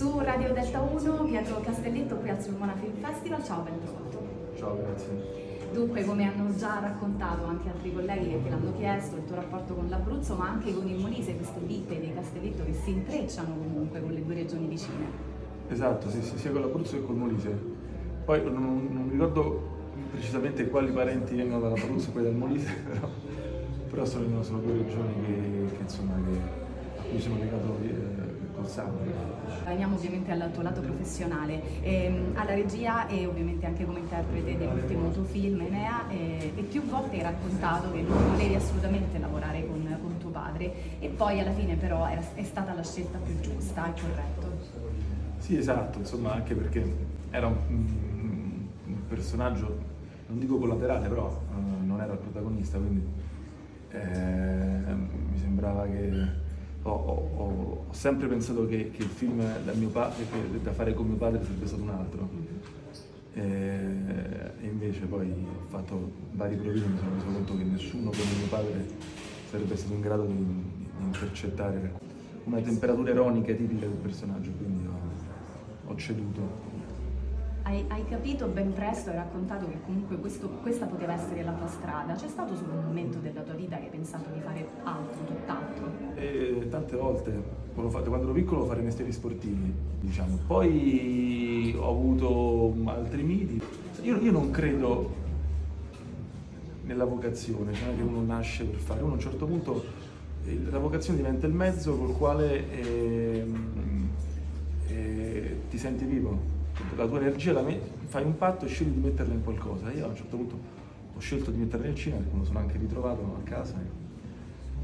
Su Radio Delta 1, Pietro Castelletto qui al Sulmona Film Festival, ciao, ben trovato. Ciao, grazie. Dunque, come hanno già raccontato anche altri colleghi che te l'hanno chiesto, il tuo rapporto con l'Abruzzo, ma anche con il Molise, queste vite di Castelletto che si intrecciano comunque con le due regioni vicine. Esatto, sì, sì, sia con l'Abruzzo che col Molise. Poi non, non mi ricordo precisamente quali parenti vengono dall'Abruzzo e poi dal Molise, però, però sono, sono, due regioni che, che, insomma, che, a cui sono legato eh, sangue. Veniamo ovviamente al tuo lato professionale, ehm, alla regia e ovviamente anche come interprete dell'ultimo tuo film Enea e, e, più volte hai raccontato che non volevi assolutamente lavorare con, con tuo padre e poi alla fine però era, è stata la scelta più giusta e corretto. Sì, esatto, insomma, anche perché era un, un personaggio, non dico collaterale, però uh, non era il protagonista, quindi eh, mi sembrava che ho, ho, ho, sempre pensato che, che il film da, padre, da, fare con mio padre sarebbe stato un altro. E, e invece poi ho fatto vari provini e mi sono reso conto che nessuno come mio padre sarebbe stato in grado di, di intercettare una temperatura ironica tipica del personaggio, quindi ho, ho ceduto. Hai, hai, capito ben presto, hai raccontato che comunque questo, questa poteva essere la tua strada. C'è stato solo un momento della tua vita che hai pensato di fare altro, tutt'altro? Eh, tante volte, quando ero piccolo fare mestieri sportivi, diciamo. Poi ho avuto altri miti. Io, io non credo nella vocazione, cioè che uno nasce per fare. Uno a un certo punto eh, la vocazione diventa il mezzo col quale... Eh, ti senti vivo, la tua energia la me- fai un patto e scegli di metterla in qualcosa. Io a un certo punto ho scelto di metterla nel cinema me lo sono anche ritrovato a casa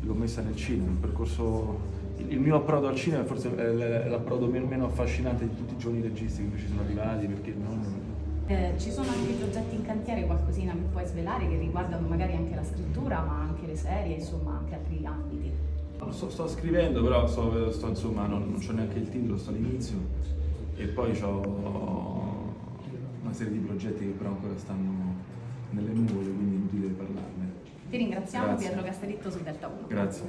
l'ho messa nel cinema. Il percorso, il mio approdo al cinema forse è l'approdo meno affascinante di tutti i giovani registi che invece sono arrivati perché non... Eh, ci sono anche progetti in cantiere, qualcosina mi puoi svelare che riguardano magari anche la scrittura, ma anche le serie, insomma anche altri ambiti? Sto, sto scrivendo, però sto, sto, insomma, non, non ho neanche il titolo, sto all'inizio e poi ho una serie di progetti che però ancora stanno Ti ringraziamo Grazie. Pietro Castellitto su Delta 1. Grazie.